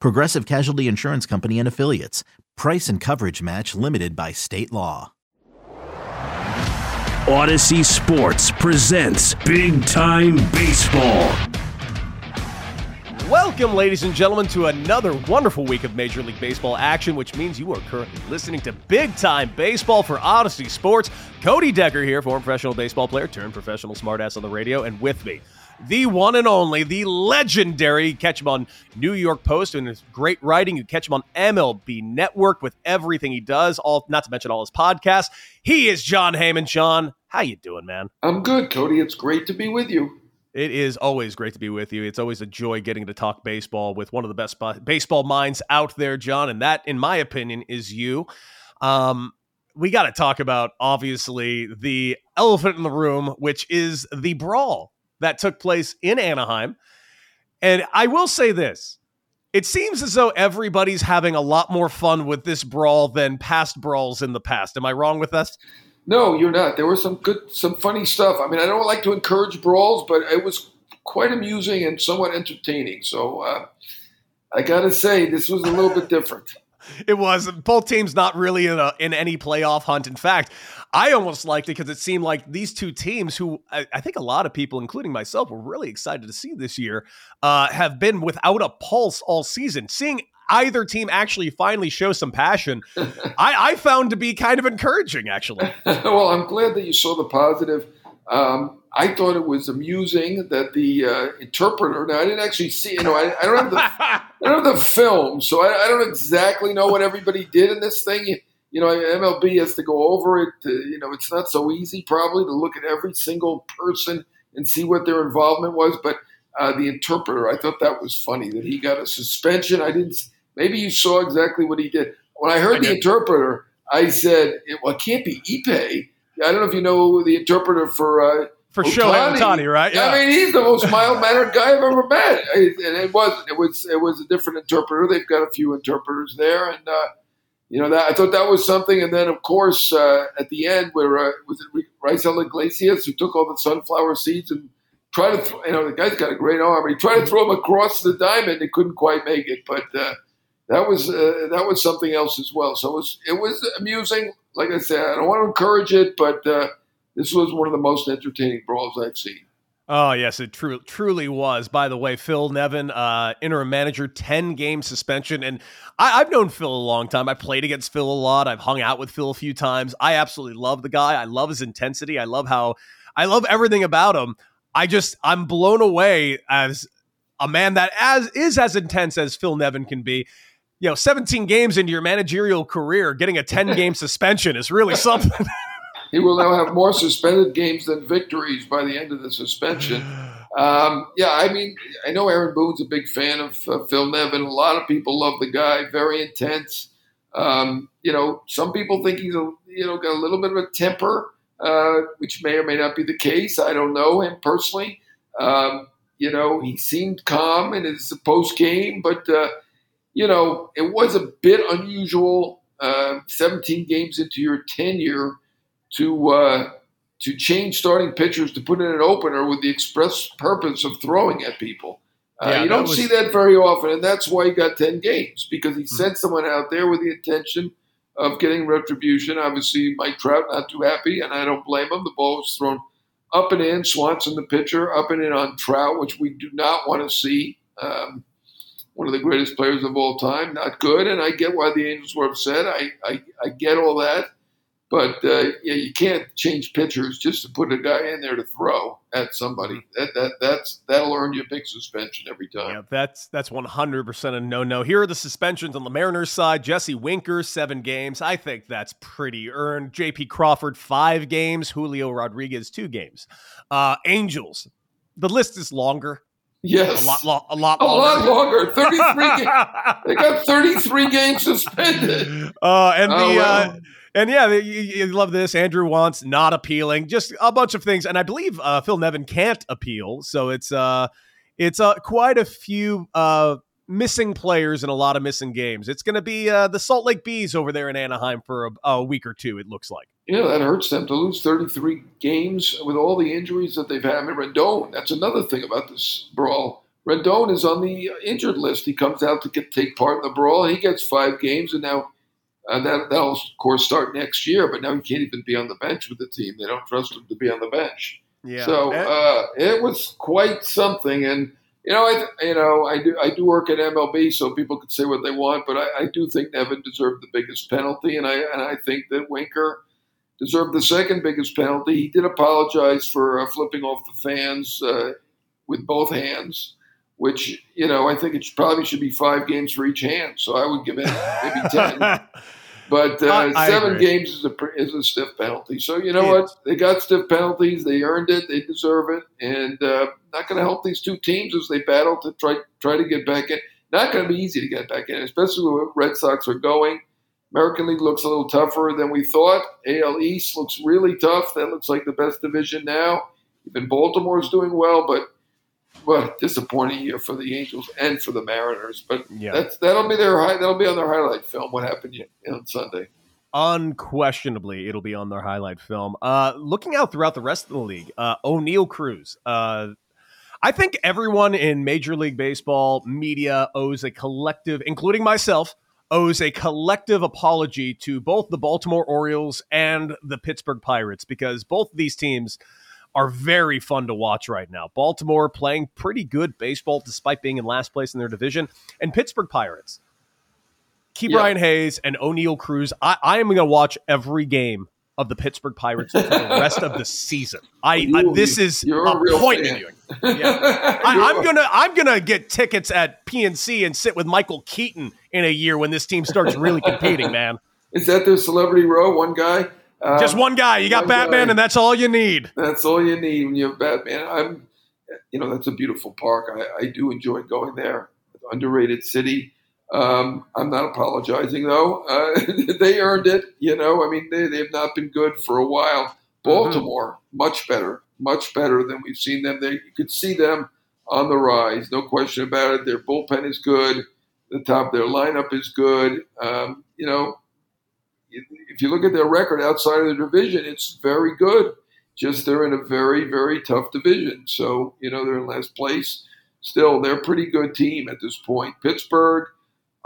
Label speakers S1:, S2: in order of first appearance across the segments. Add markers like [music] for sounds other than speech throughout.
S1: Progressive Casualty Insurance Company and Affiliates. Price and coverage match limited by state law.
S2: Audacy Sports presents Big Time Baseball.
S3: Welcome, ladies and gentlemen, to another wonderful week of Major League Baseball action, which means you are currently listening to Big Time Baseball for Audacy Sports. Cody Decker here, former professional baseball player turned professional smartass on the radio, and with me, the one and only, the legendary. Catch him on New York Post and his great writing. You catch him on MLB Network with everything he does, all not to mention all his podcasts. He is Jon Heyman. John, how you doing, man?
S4: I'm good, Cody. It's great to be with you.
S3: It is always great to be with you. It's always a joy getting to talk baseball with one of the best baseball minds out there, John. And that, in my opinion, is you. Um, we got to talk about, obviously, the elephant in the room, which is the brawl that took place in Anaheim. And I will say this it seems as though everybody's having a lot more fun with this brawl than past brawls in the past. Am I wrong with this?
S4: No, you're not. There was some good, some funny stuff. I mean, I don't like to encourage brawls, but it was quite amusing and somewhat entertaining. So uh, I got to say, this was a little bit different.
S3: It was both teams not really in a, in any playoff hunt. In fact, I almost liked it because it seemed like these two teams, who I, I, think a lot of people, including myself, were really excited to see this year, uh, have been without a pulse all season. Seeing either team actually finally show some passion, I, I, found to be kind of encouraging, actually. [laughs]
S4: well, I'm glad that you saw the positive. Um, I thought it was amusing that the uh, interpreter. Now, I didn't actually see. You know, I, I don't have the [laughs] I don't have the film, so I, I, don't exactly know what everybody did in this thing. You, you know, MLB has to go over it. To, you know, it's not so easy probably to look at every single person and see what their involvement was, but. Uh, the interpreter, I thought that was funny that he got a suspension. I didn't. Maybe you saw exactly what he did. When I heard I the interpreter, I said, "Well, it can't be Ippei." I don't know if you know the interpreter for uh,
S3: for Shohei Ohtani, right?
S4: Yeah. I mean, he's the most mild mannered guy I've ever met. And it wasn't. It was. It was a different interpreter. They've got a few interpreters there, and uh, you know that I thought that was something. And then, of course, uh, at the end, where uh, was it Raisel Iglesias who took all the sunflower seeds and tried to, you know, the guy's got a great arm. He tried to throw them across the diamond and couldn't quite make it, but uh, that was uh, that was something else as well. So it was it was amusing. Like I said, I don't want to encourage it, but uh, this was one of the most entertaining brawls I've seen.
S3: Oh yes, it tru- truly was. By the way, Phil Nevin, uh, interim manager, ten game suspension, and I- have known Phil a long time. I played against Phil a lot. I've hung out with Phil a few times. I absolutely love the guy. I love his intensity. I love how I love everything about him. I just I'm blown away as a man that as is as intense as Phil Nevin can be you know, 17 games into your managerial career, getting a 10 game [laughs] suspension is really something.
S4: He will now have more suspended games than victories by the end of the suspension. [sighs] Um, yeah, I mean, I know Aaron Boone's a big fan of uh, Phil Nevin. A lot of people love the guy, very intense. Um, you know, some people think he's a, you know got a little bit of a temper, uh, which may or may not be the case. I don't know him personally. Um, you know, he seemed calm in his post game, but uh, you know, it was a bit unusual. Uh, 17 games into your tenure to uh, to change starting pitchers to put in an opener with the express purpose of throwing at people. Uh,
S3: Yeah,
S4: you don't
S3: was-
S4: see that very often, and that's why he got 10 games because he
S3: Hmm.
S4: sent someone out there with the intention of getting retribution. Obviously, Mike Trout not too happy, and I don't blame him. The ball was thrown up and in. Swanson, the pitcher, up and in on Trout, which we do not want to see. Um, one of the greatest players of all time, not good, and I get why the Angels were upset. I I, I get all that, but uh, yeah, you can't change pitchers just to put a guy in there to throw at somebody. That that that's that'll earn you a big suspension every time.
S3: Yeah, that's that's one hundred percent a no no. Here are the suspensions on the Mariners side. Jesse Winker seven games. I think that's pretty earned. J.P. Crawford five games. Julio Rodriguez two games. Uh, Angels. The list is longer.
S4: Yes,
S3: A lot, lo- a lot
S4: a
S3: longer.
S4: lot longer. Thirty-three. [laughs] games. They got thirty-three games suspended.
S3: Uh, and the
S4: Oh, well.
S3: uh, and yeah, you, you love this. Andrew Wantz not appealing, just a bunch of things, and I believe uh, Phil Nevin can't appeal, so it's uh, it's uh, quite a few uh missing players and a lot of missing games. It's going to be uh, the Salt Lake Bees over there in Anaheim for a, a week or two. It looks like.
S4: Know, that hurts them to lose 33 games with all the injuries that they've had. I mean, Rendon, that's another thing about this brawl. Rendon is on the injured list. He comes out to get take part in the brawl. He gets five games, and now uh, that, that'll, of course, start next year. But now he can't even be on the bench with the team. They don't trust him to be on the bench.
S3: Yeah.
S4: So uh, it was quite something, and you know, I you know, I do I do work at MLB, so people can say what they want, but I, I do think Nevin deserved the biggest penalty, and I and I think that Winker deserved the second biggest penalty. He did apologize for uh, flipping off the fans uh, with both hands, which you know I think it should, probably should be five games for each hand. So I would give it maybe [laughs] ten. But uh,
S3: I- I
S4: seven
S3: agree.
S4: games is a is a stiff penalty. So you know
S3: It
S4: what? They got stiff penalties. They earned it. They deserve it. And uh, not going to help these two teams as they battle to try try to get back in. Not going to be easy to get back in, especially where Red Sox are going. American League looks a little tougher than we thought. AL East looks really tough. That looks like the best division now. Even Baltimore's doing well, but but disappointing year for the Angels and for the Mariners. But
S3: Yeah.
S4: that's that'll be their high, that'll be on their highlight film. What happened on Sunday?
S3: Unquestionably, it'll be on their highlight film. Uh, looking out throughout the rest of the league, uh, Oneil Cruz. Uh, I think everyone in Major League Baseball media owes a collective, including myself, owes a collective apology to both the Baltimore Orioles and the Pittsburgh Pirates because both of these teams are very fun to watch right now. Baltimore playing pretty good baseball despite being in last place in their division, and Pittsburgh Pirates. Key
S4: Yeah.
S3: Brian Hayes and Oneil Cruz. I, I am going to watch every game of the Pittsburgh Pirates for the rest of the season. I, I this is
S4: a fan.
S3: viewing. [laughs] I, I'm gonna I'm gonna get tickets at PNC and sit with Michael Keaton in a year when this team starts really competing, man.
S4: Is that their celebrity row? One guy. Um,
S3: Just one guy. You got Batman,
S4: guy.
S3: and that's all you need.
S4: That's all you need when you have Batman. I'm, you know, that's a beautiful park. I, I do enjoy going there. Underrated city. Um, I'm not apologizing though. Uh, [laughs] they earned it. You know, I mean, they, they have not been good for a while. Baltimore, much better, much better than we've seen them. They, you could see them on the rise, no question about it. Their bullpen is good. The top, of their lineup is good. Um, you know, if you look at their record outside of the division, it's very good. Just they're in a very, very tough division. So, you know, they're in last place. Still, they're a pretty good team at this point. Pittsburgh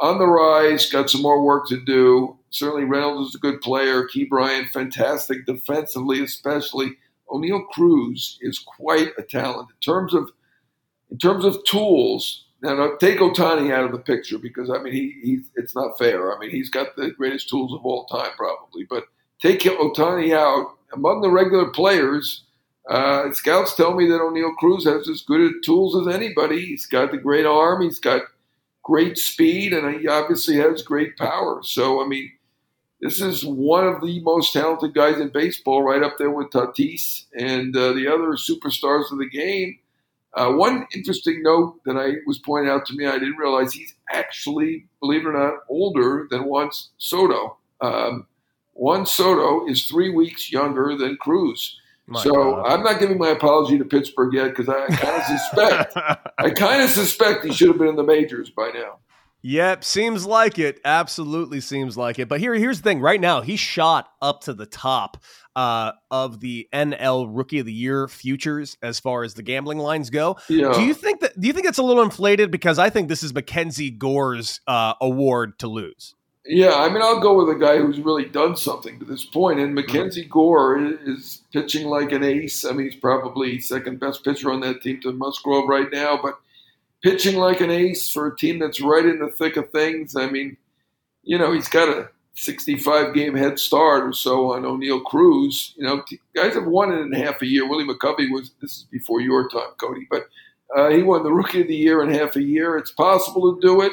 S4: on the rise, got some more work to do. Certainly, Reynolds is a good player. Ke'Bryan, fantastic defensively, especially. Oneil Cruz is quite a talent in terms of in terms of tools. Now, take Ohtani out of the picture because I mean he he's it's not fair. I mean he's got the greatest tools of all time probably, but take Ohtani out among the regular players. Uh, scouts tell me that Oneil Cruz has as good tools as anybody. He's got the great arm. He's got great speed, and he obviously has great power. So I mean, this is one of the most talented guys in baseball, right up there with Tatis and uh, the other superstars of the game. Uh, one interesting note that I was pointed out to me, I didn't realize he's actually, believe it or not, older than Juan Soto. Um, Juan Soto is three weeks younger than Cruz. My so God. I'm not giving my apology to Pittsburgh yet because I kind of suspect [laughs] I kind of suspect he should have been in the majors by now.
S3: Yep, seems like it. Absolutely seems like it. But here, here's the thing. Right now, he shot up to the top uh, of the NL Rookie of the Year futures as far as the gambling lines go. Yeah. Do you think that? Do you think it's a little inflated? Because I think this is Mackenzie Gore's uh, award to lose.
S4: Yeah, I mean, I'll go with a guy who's really done something to this point, and Mackenzie mm-hmm. Gore is pitching like an ace. I mean, he's probably second best pitcher on that team to Musgrove right now, but pitching like an ace for a team that's right in the thick of things. I mean, you know, he's got a 65 game head start or so on Oneil Cruz. You know, guys have won it in half a year. Willie McCovey was this is before your time, Cody, but uh, he won the Rookie of the Year in half a year. It's possible to do it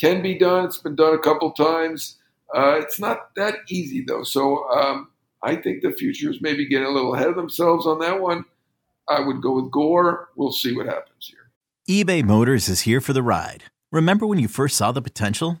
S4: can be done. It's been done a couple times. Uh, it's not that easy though. So um, I think the futures maybe getting a little ahead of themselves on that one. I would go with Gore. We'll see what happens here.
S1: eBay Motors is here for the ride. Remember when you first saw the potential?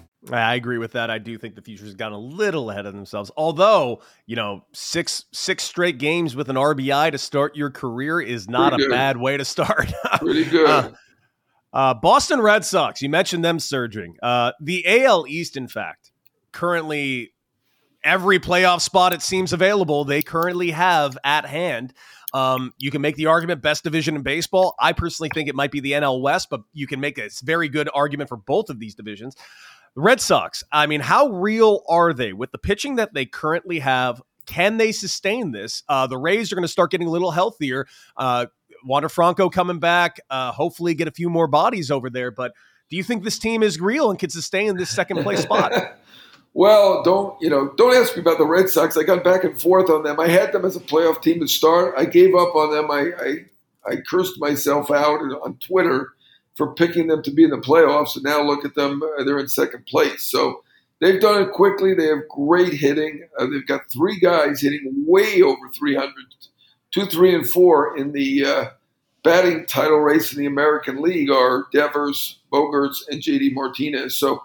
S3: I agree with that. I do think the futures gotten a little ahead of themselves. Although, you know, six six straight games with an RBI to start your career is not a bad way to start. [laughs]
S4: Pretty good. Uh,
S3: uh, Boston Red Sox, you mentioned them surging. Uh, the AL East, in fact, currently every playoff spot it seems available, they currently have at hand. Um, you can make the argument best division in baseball. I personally think it might be the NL West, but you can make a very good argument for both of these divisions. Red Sox, I mean, how real are they with the pitching that they currently have? Can they sustain this? Uh, the Rays are going to start getting a little healthier. Uh, Wander Franco coming back. Uh, hopefully, get a few more bodies over there. But do you think this team is real and can sustain this second place spot? [laughs]
S4: well, don't you know? Don't ask me about the Red Sox. I got back and forth on them. I had them as a playoff team to start. I gave up on them. I I, I cursed myself out on Twitter for picking them to be in the playoffs, and now look at them. Uh, they're in second place. So. They've done it quickly. They have great hitting. Uh, they've got three guys hitting way over 300 two, three, and four in the uh, batting title race in the American League are Devers, Bogaerts, and JD Martinez. So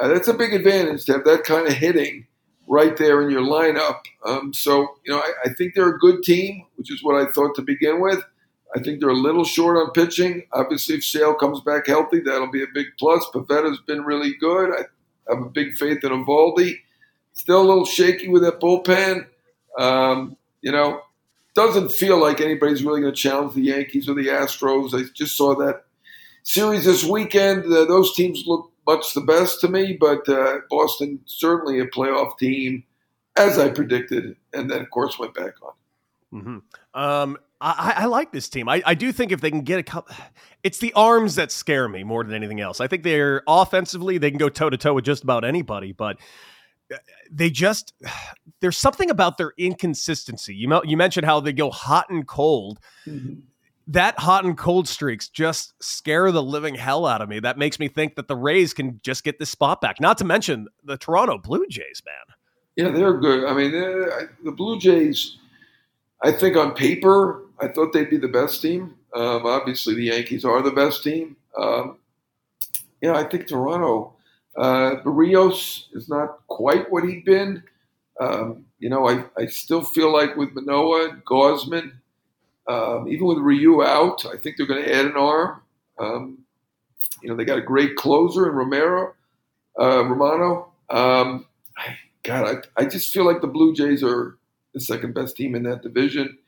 S4: uh, that's a big advantage to have that kind of hitting right there in your lineup. Um, so, you know, I, I, think they're a good team, which is what I thought to begin with. I think they're a little short on pitching. Obviously, if Sale comes back healthy, that'll be a big plus. Pivetta's been really good. I have a big faith in Eovaldi. Still a little shaky with that bullpen. Um, you know, doesn't feel like anybody's really going to challenge the Yankees or the Astros. I just saw that series this weekend. Uh, those teams look much the best to me, but uh, Boston certainly a playoff team, as I predicted, and then of course went back on.
S3: Mm-hmm. Um, I, I, like this team. I, I, do think if they can get a couple, it's the arms that scare me more than anything else. I think they're offensively they can go toe to toe with just about anybody, but they just [sighs] there's something about their inconsistency. You you mentioned how they go hot and cold. Mm-hmm. That hot and cold streaks just scare the living hell out of me. That makes me think that the Rays can just get this spot back. Not to mention the Toronto Blue Jays, man.
S4: Yeah, they're good. I mean, the Blue Jays. I think on paper, I thought they'd be the best team. Um, obviously, the Yankees are the best team. Um, yeah, I think Toronto. Uh, Berrios is not quite what he'd been. Um, you know, I, I still feel like with Manoah, Gausman, um, even with Ryu out, I think they're going to add an arm. Um, you know, they got a great closer in Romero, uh, Romano. Um, God, I, I just feel like the Blue Jays are the second best team in that division.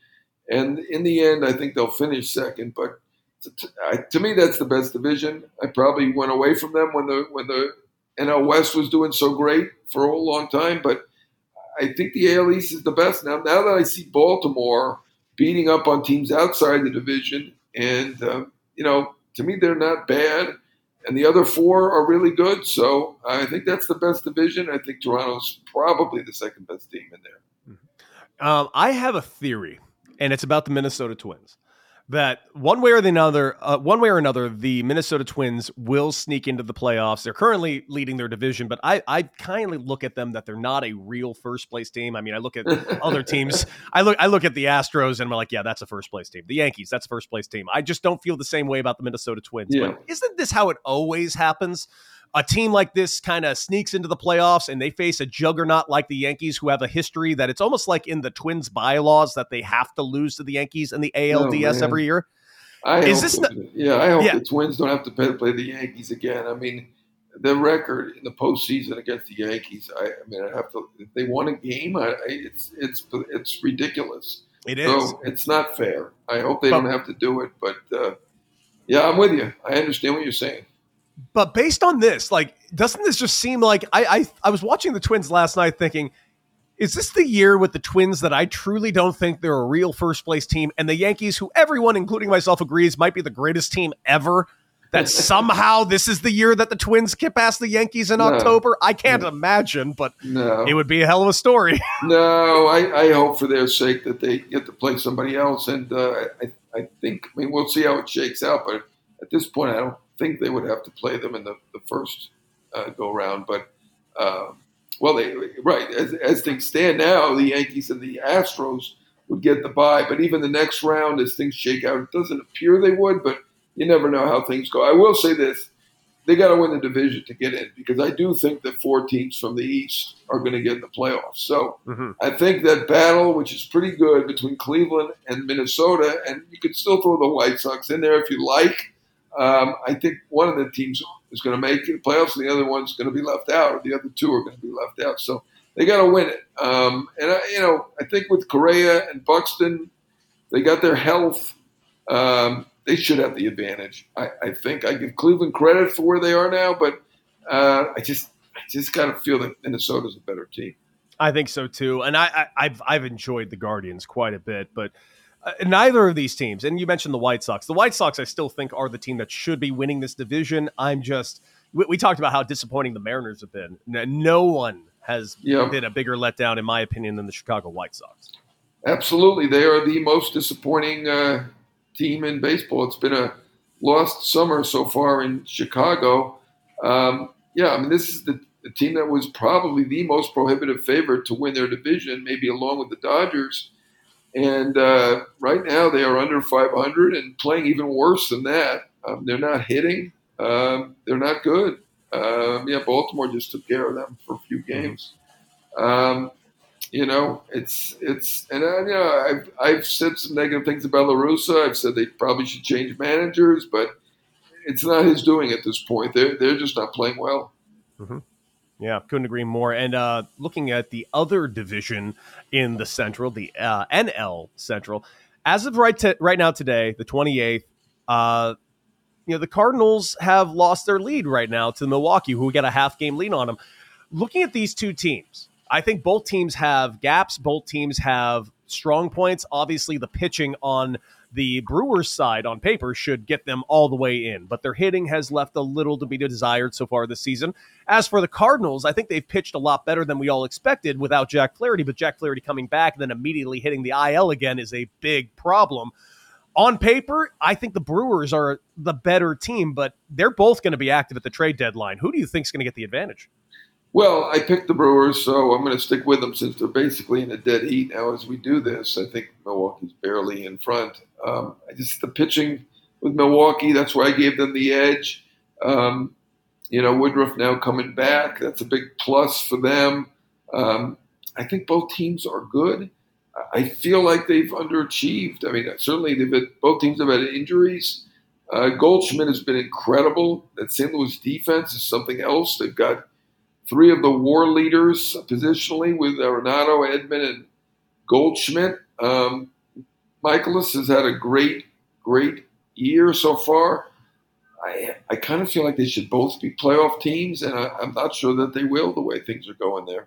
S4: And in the end, I think they'll finish second. But to, to me, that's the best division. I probably went away from them when the when the NL West was doing so great for a long time. But I think the AL East is the best now. Now that I see Baltimore beating up on teams outside the division, and uh, you know, to me, they're not bad and the other four are really good. So I think that's the best division. I think Toronto's probably the second best team in there.
S3: Um, I have a theory, and it's about the Minnesota Twins that one way or the other, uh, one way or another, the Minnesota Twins will sneak into the playoffs. They're currently leading their division, but I, I kindly look at them that they're not a real first place team. I mean, I look at [laughs] other teams. I look, I look at the Astros, and I'm like, yeah, that's a first place team. The Yankees, that's a first place team. I just don't feel the same way about the Minnesota Twins.
S4: Yeah.
S3: But isn't this how it always happens? A team like this kind of sneaks into the playoffs and they face a juggernaut like the Yankees, who have a history that it's almost like in the Twins bylaws that they have to lose to the Yankees in the ALDS
S4: Oh,
S3: every year.
S4: I
S3: Is this the-
S4: yeah, I hope
S3: Yeah.
S4: the Twins don't have to play, play the Yankees again. I mean, the record in the postseason against the Yankees. I, I mean, I have to. If they won a game, I, I, it's it's it's ridiculous.
S3: It is.
S4: So it's not fair. I hope they
S3: But-
S4: don't have to do it. But uh, yeah, I'm with you. I understand what you're saying.
S3: But based on this, like, doesn't this just seem like I, I I was watching the Twins last night thinking, is this the year with the Twins that I truly don't think they're a real first place team? And the Yankees, who everyone, including myself, agrees might be the greatest team ever, that [laughs] somehow this is the year that the Twins get past the Yankees in
S4: No.
S3: October? I can't imagine, but
S4: No,
S3: it would be a hell of a story. [laughs]
S4: no. I, I hope for their sake that they get to play somebody else. And uh, I I think. I mean, we'll see how it shakes out. But at this point, I don't think they would have to play them in the, the first uh, go round. But uh, well, they right as, as things stand now, the Yankees and the Astros would get the bye. But even the next round, as things shake out, it doesn't appear they would. But you never know how things go. I will say this: they got to win the division to get in because I do think that four teams from the East are going to get in the playoffs. So
S3: Mhm.
S4: I think that battle, which is pretty good between Cleveland and Minnesota, and you could still throw the White Sox in there if you like. Um, I think one of the teams is going to make the playoffs, and the other one's going to be left out, or the other two are going to be left out. So they got to win it. Um, and I, you know, I think with Correa and Buxton, they got their health. Um, they should have the advantage. I, I think I give Cleveland credit for where they are now, but uh, I just, I just got to feel that Minnesota's a better team.
S3: I think so too, and I, I I've I've enjoyed the Guardians quite a bit, but uh, neither of these teams, and you mentioned the White Sox. The White Sox, I still think, are the team that should be winning this division. I'm just we, we talked about how disappointing the Mariners have been. No one has
S4: Yeah.
S3: been a bigger letdown, in my opinion, than the Chicago White Sox.
S4: Absolutely, they are the most disappointing uh, team in baseball. It's been a lost summer so far in Chicago. Um, yeah, I mean, this is the, the team that was probably the most prohibitive favorite to win their division, maybe along with the Dodgers. And uh, right now, they are under 500 and playing even worse than that. Um, they're not hitting. Um, they're not good. Um, yeah, Baltimore just took care of them for a few games. Um, you know, it's it's and uh, you know I've I've said some negative things about La Russa. I've said they probably should change managers, but it's not his doing at this point. They're they're just not playing well.
S3: Yeah, couldn't agree more. And uh, looking at the other division in the Central, the uh, NL Central, as of right right now today, the 28th, uh, you know the Cardinals have lost their lead right now to Milwaukee, who got a half game lead on them. Looking at these two teams, I think both teams have gaps. Both teams have strong points. Obviously, the pitching on the Brewers side on paper should get them all the way in, but their hitting has left a little to be desired so far this season. As for the Cardinals, I think they've pitched a lot better than we all expected without Jack Flaherty, but Jack Flaherty coming back and then immediately hitting the IL again is a big problem. On paper, I think the Brewers are the better team, but they're both going to be active at the trade deadline. Who do you think is going to get the advantage?
S4: Well, I picked the Brewers, so I'm going to stick with them since they're basically in a dead heat now as we do this. I think Milwaukee's barely in front. Um, I just the pitching with Milwaukee. That's why I gave them the edge. Um, you know, Woodruff now coming back. That's a big plus for them. Um, I think both teams are good. I feel like they've underachieved. I mean, certainly they've both teams have had injuries. Uh, Goldschmidt has been incredible. That St. Louis defense is something else. They've got three of the WAR leaders positionally with Arenado, Edman, and Goldschmidt. Um, Mikolas has had a great, great year so far. I, I kind of feel like they should both be playoff teams, and I, I'm not sure that they will the way things are going there.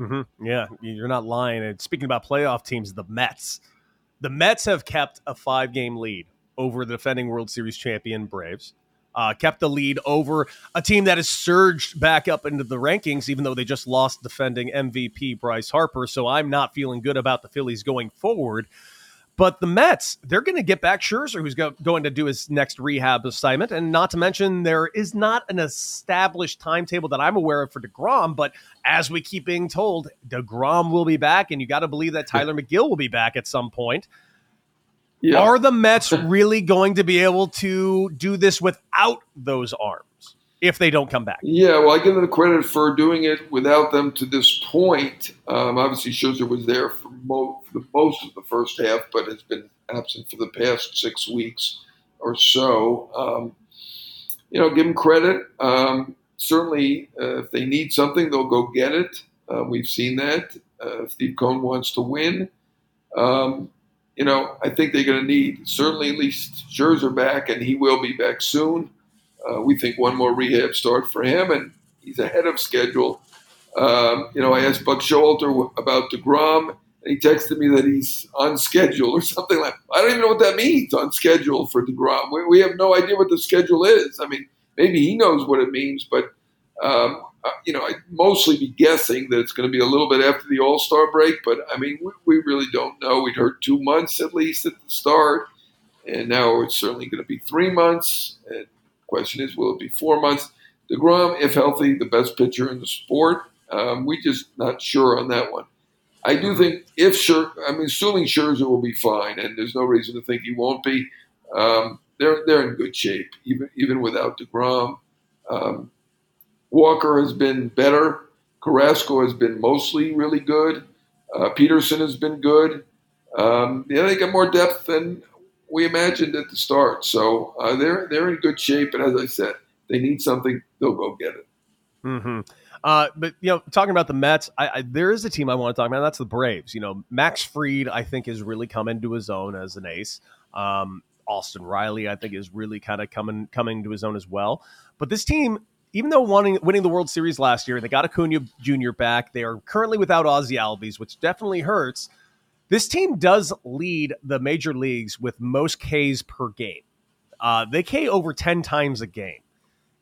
S3: Mm-hmm. Yeah, you're not lying. And speaking about playoff teams, the Mets. The Mets have kept a five game lead over the defending World Series champion Braves. Uh, kept the lead over a team that has surged back up into the rankings, even though they just lost defending MVP Bryce Harper. So I'm not feeling good about the Phillies going forward. But the Mets, they're going to get back Scherzer, who's go- going to do his next rehab assignment. And not to mention, there is not an established timetable that I'm aware of for DeGrom. But as we keep being told, DeGrom will be back. And you got to believe that Tylor Megill will be back at some point. Yeah. Are the Mets [laughs] really going to be able to do this without those arms? if they don't come back.
S4: Yeah, well, I give them credit for doing it without them to this point. Um, obviously, Scherzer was there for, mo- the most of the first half, but has been absent for the past six weeks or so. Um, you know, give them credit. Um, certainly, uh, if they need something, they'll go get it. Uh, we've seen that. Uh, Steve Cohen wants to win. Um, you know, I think they're going to need certainly at least Scherzer back, and he will be back soon. Uh, we think one more rehab start for him, and he's ahead of schedule. Um, you know, I asked Buck Showalter about DeGrom, he texted me that he's on schedule or something like. I don't even know what that means on schedule for Degrom. We, we have no idea what the schedule is. I mean, maybe he knows what it means, but um, uh, you know, I'd mostly be guessing that it's going to be a little bit after the All Star break. But I mean, we, we really don't know. We'd heard two months at least at the start, and now it's certainly going to be three months. And Question is, will it be four months? DeGrom, if healthy, the best pitcher in the sport. Um, we just not sure on that one. I do think if Scher, I mean, assuming Scherzer will be fine, and there's no reason to think he won't be. Um, they're they're in good shape, even even without Degrom. Um, Walker has been better. Carrasco has been mostly really good. Uh, Peterson has been good. Um, yeah, they got more depth than we imagined at the start. So uh, they're they're in good shape, and as I said, they need something, they'll go get it.
S3: Mm-hmm. Uh, but you know, talking about the Mets, I, I, there is a team I want to talk about. That's the Braves. You know, Max Fried, I think, is really coming to his own as an ace. Um, Austin Riley, I think, is really kind of coming coming to his own as well. But this team, even though winning winning the World Series last year, they got Acuna Jr. back. They are currently without Ozzie Albies, which definitely hurts. This team does lead the major leagues with most Ks per game. Uh, they K over 10 times a game.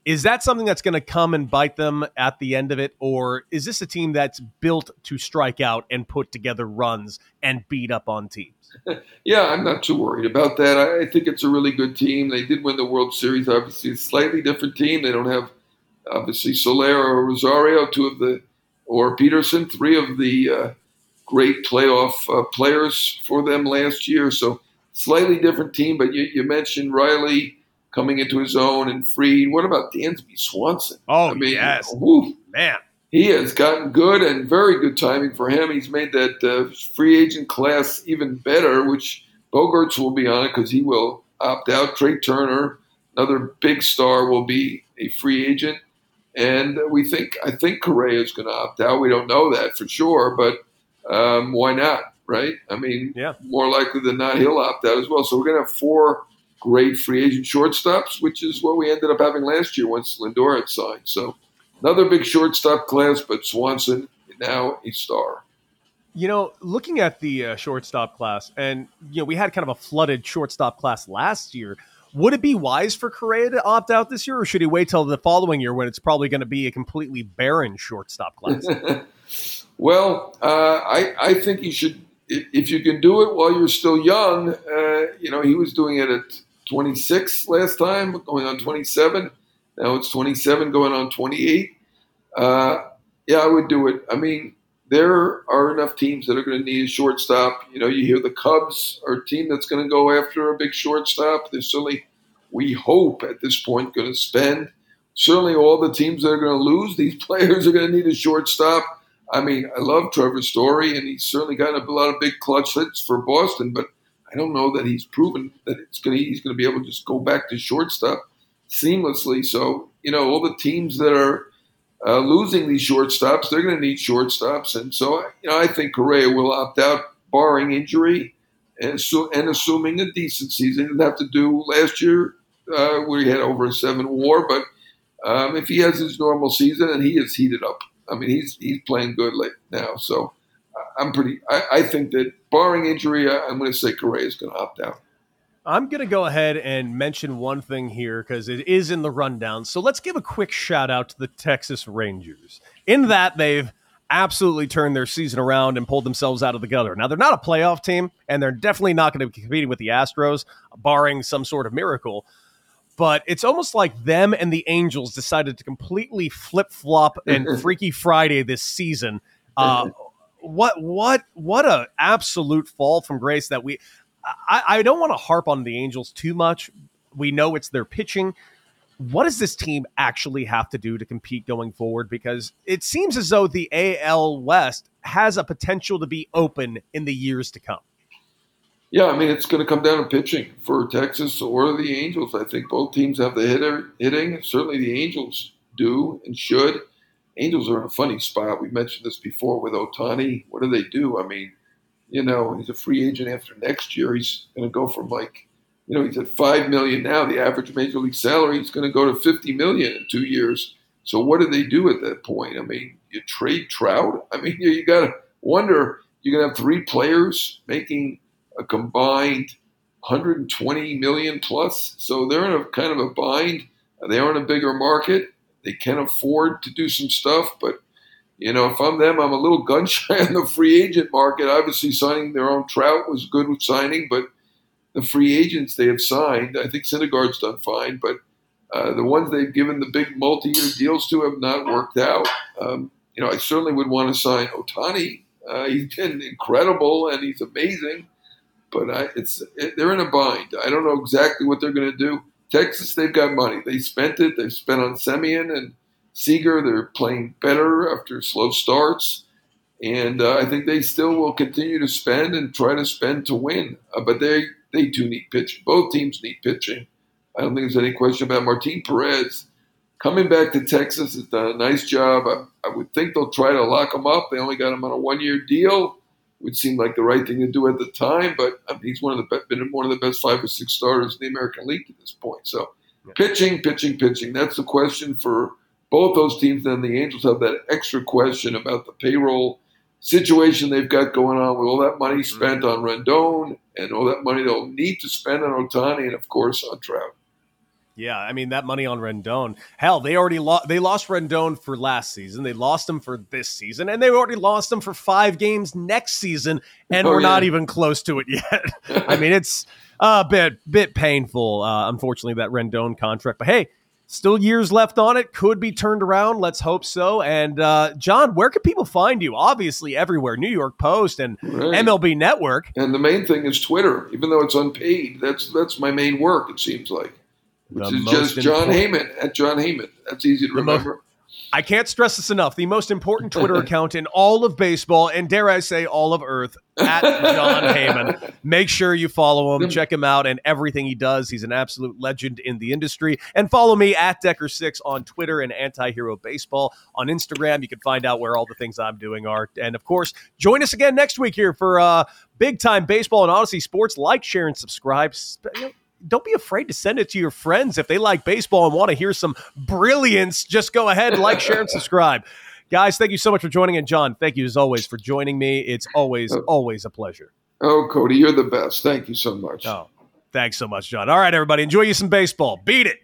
S3: Is that something that's going to come and bite them at the end of it? Or is this a team that's built to strike out and put together runs and beat up on teams? [laughs]
S4: yeah, I'm not too worried about that. I think it's a really good team. They did win the World Series, obviously, a slightly different team. They don't have, obviously, Soler or Rosario, two of the, or Pederson, three of the uh, great playoff uh, players for them last year. So slightly different team, but you, you, mentioned Riley coming into his own and Fried. What about Dansby Swanson?
S3: Oh, I mean, yes. Man.
S4: He has gotten good and very good timing for him. He's made that uh, free agent class even better, which Bogaerts will be on it because he will opt out. Trea Turner, another big star will be a free agent. And we think I think Correa is going to opt out. We don't know that for sure, but um, why not? Right? I mean,
S3: yeah.
S4: more likely than not, he'll opt out as well. So we're going to have four great free agent shortstops, which is what we ended up having last year once Lindor had signed. So another big shortstop class, but Swanson now a star.
S3: You know, looking at the uh, shortstop class, and you know, we had kind of a flooded shortstop class last year. Would it be wise for Correa to opt out this year, or should he wait till the following year when it's probably going to be a completely barren shortstop class? [laughs]
S4: well, uh, I I think he should. If you can do it while you're still young, uh, you know, he was doing it at 26 last time, going on 27. Now it's 27, going on 28. Uh, yeah, I would do it. I mean, there are enough teams that are going to need a shortstop. You know, you hear the Cubs are a team that's going to go after a big shortstop. They're certainly, we hope at this point, going to spend. Certainly, all the teams that are going to lose, [laughs] these players are going to need a shortstop. I mean, I love Trevor Story, and he's certainly got a lot of big clutch hits for Boston, but I don't know that he's proven that it's to, he's going to be able to just go back to shortstop seamlessly. So, you know, all the teams that are uh, losing these shortstops. They're going to need shortstops, and so you know I think Correa will opt out, barring injury, and, so, and assuming a decent season. He'll have to do last year uh, where he had over a seven WAR, but um, if he has his normal season, and he is heated up. I mean, he's he's playing good late now, so I'm pretty. I, I think that barring injury, I'm going to say Correa is going to opt out.
S3: I'm going to go ahead and mention one thing here because it is in the rundown. So let's give a quick shout out to the Texas Rangers. In that, they've absolutely turned their season around and pulled themselves out of the gutter. Now, they're not a playoff team, and they're definitely not going to be competing with the Astros, barring some sort of miracle. But it's almost like them and the Angels decided to completely flip flop and [laughs] Freaky Friday this season. Uh, what what what a absolute fall from grace that we I, I don't want to harp on the Angels too much. We know it's their pitching. What does this team actually have to do to compete going forward? Because it seems as though the AL West has a potential to be open in the years to come.
S4: Yeah, I mean it's going to come down to pitching for Texas or the Angels. I think both teams have the hitter hitting. Certainly the Angels do and should. Angels are in a funny spot. We mentioned this before with Ohtani. What do they do? I mean, you know, he's a free agent after next year. He's going to go from like, you know, he's at five million now. The average major league salary is going to go to fifty million in two years. So what do they do at that point? I mean, you trade Trout. I mean, [laughs] you, you got to wonder. You're going to have three players making a combined 120 million plus. So they're in a kind of a bind. They are in a bigger market. They can afford to do some stuff, but you know, if I'm them, I'm a little [laughs] gun shy on the free agent market. Obviously, signing their own Trout was good with signing, but the free agents they have signed, I think Syndergaard's done fine, but uh, the ones they've given the big multi-year deals to have not worked out. Um, you know, I certainly would want to sign Ohtani. Uh, he's been incredible and he's amazing, but I, it's it, they're in a bind. I don't know exactly what they're going to do. Texas, they've got money. They spent it. They've spent on Semien and Seager. They're playing better after slow starts. And uh, I think they still will continue to spend and try to spend to win. Uh, but they, they too need pitching. Both teams need pitching. I don't think there's any question about Martin Perez. Coming back to Texas has done a nice job. I, I would think they'll try to lock him up. They only got him on a one year deal, which seemed like the right thing to do at the time. But I mean, he's one of the been one of the best five or six starters in the American League at this point. So, yeah. pitching, pitching, pitching. That's the question for both those teams and the Angels have that extra question about the payroll situation they've got going on with all that money mm-hmm. spent on Rendon and all that money they'll need to spend on Ohtani and of course on Trout.
S3: Yeah, I mean that money on Rendon. Hell, they already lost. They lost Rendon for last season. They lost him for this season, and they already lost him for five games next season, and oh, we're yeah. not even close to it yet. [laughs] I mean, it's a bit bit painful, uh, unfortunately, that Rendon contract. But hey, Still years left on it. Could be turned around. Let's hope so. And uh, John, where can people find you? Obviously, everywhere. New York Post and right. MLB Network.
S4: And the main thing is Twitter, even though it's unpaid. That's that's my main work. It seems like, which the is just Jon Heyman at Jon Heyman. That's easy to remember.
S3: I can't stress this enough. The most important Twitter [laughs] account in all of baseball, and dare I say, all of Earth, at Jon Heyman. [laughs] Make sure you follow him, check him out, and everything he does. He's an absolute legend in the industry. And follow me at Decker6 on Twitter and Antihero Baseball on Instagram. You can find out where all the things I'm doing are. And of course, join us again next week here for uh, big time baseball and Audacy Sports. Like, share, and subscribe. Sp- you know, don't be afraid to send it to your friends if they like baseball and want to hear some brilliance. Just go ahead, like, share, and subscribe. Guys, thank you so much for joining. And Jon, thank you as always for joining me. It's always, oh. always a pleasure.
S4: Oh, Cody, you're the best. Thank you so much.
S3: Oh, thanks so much, Jon. All right, everybody, enjoy you some baseball. Beat it.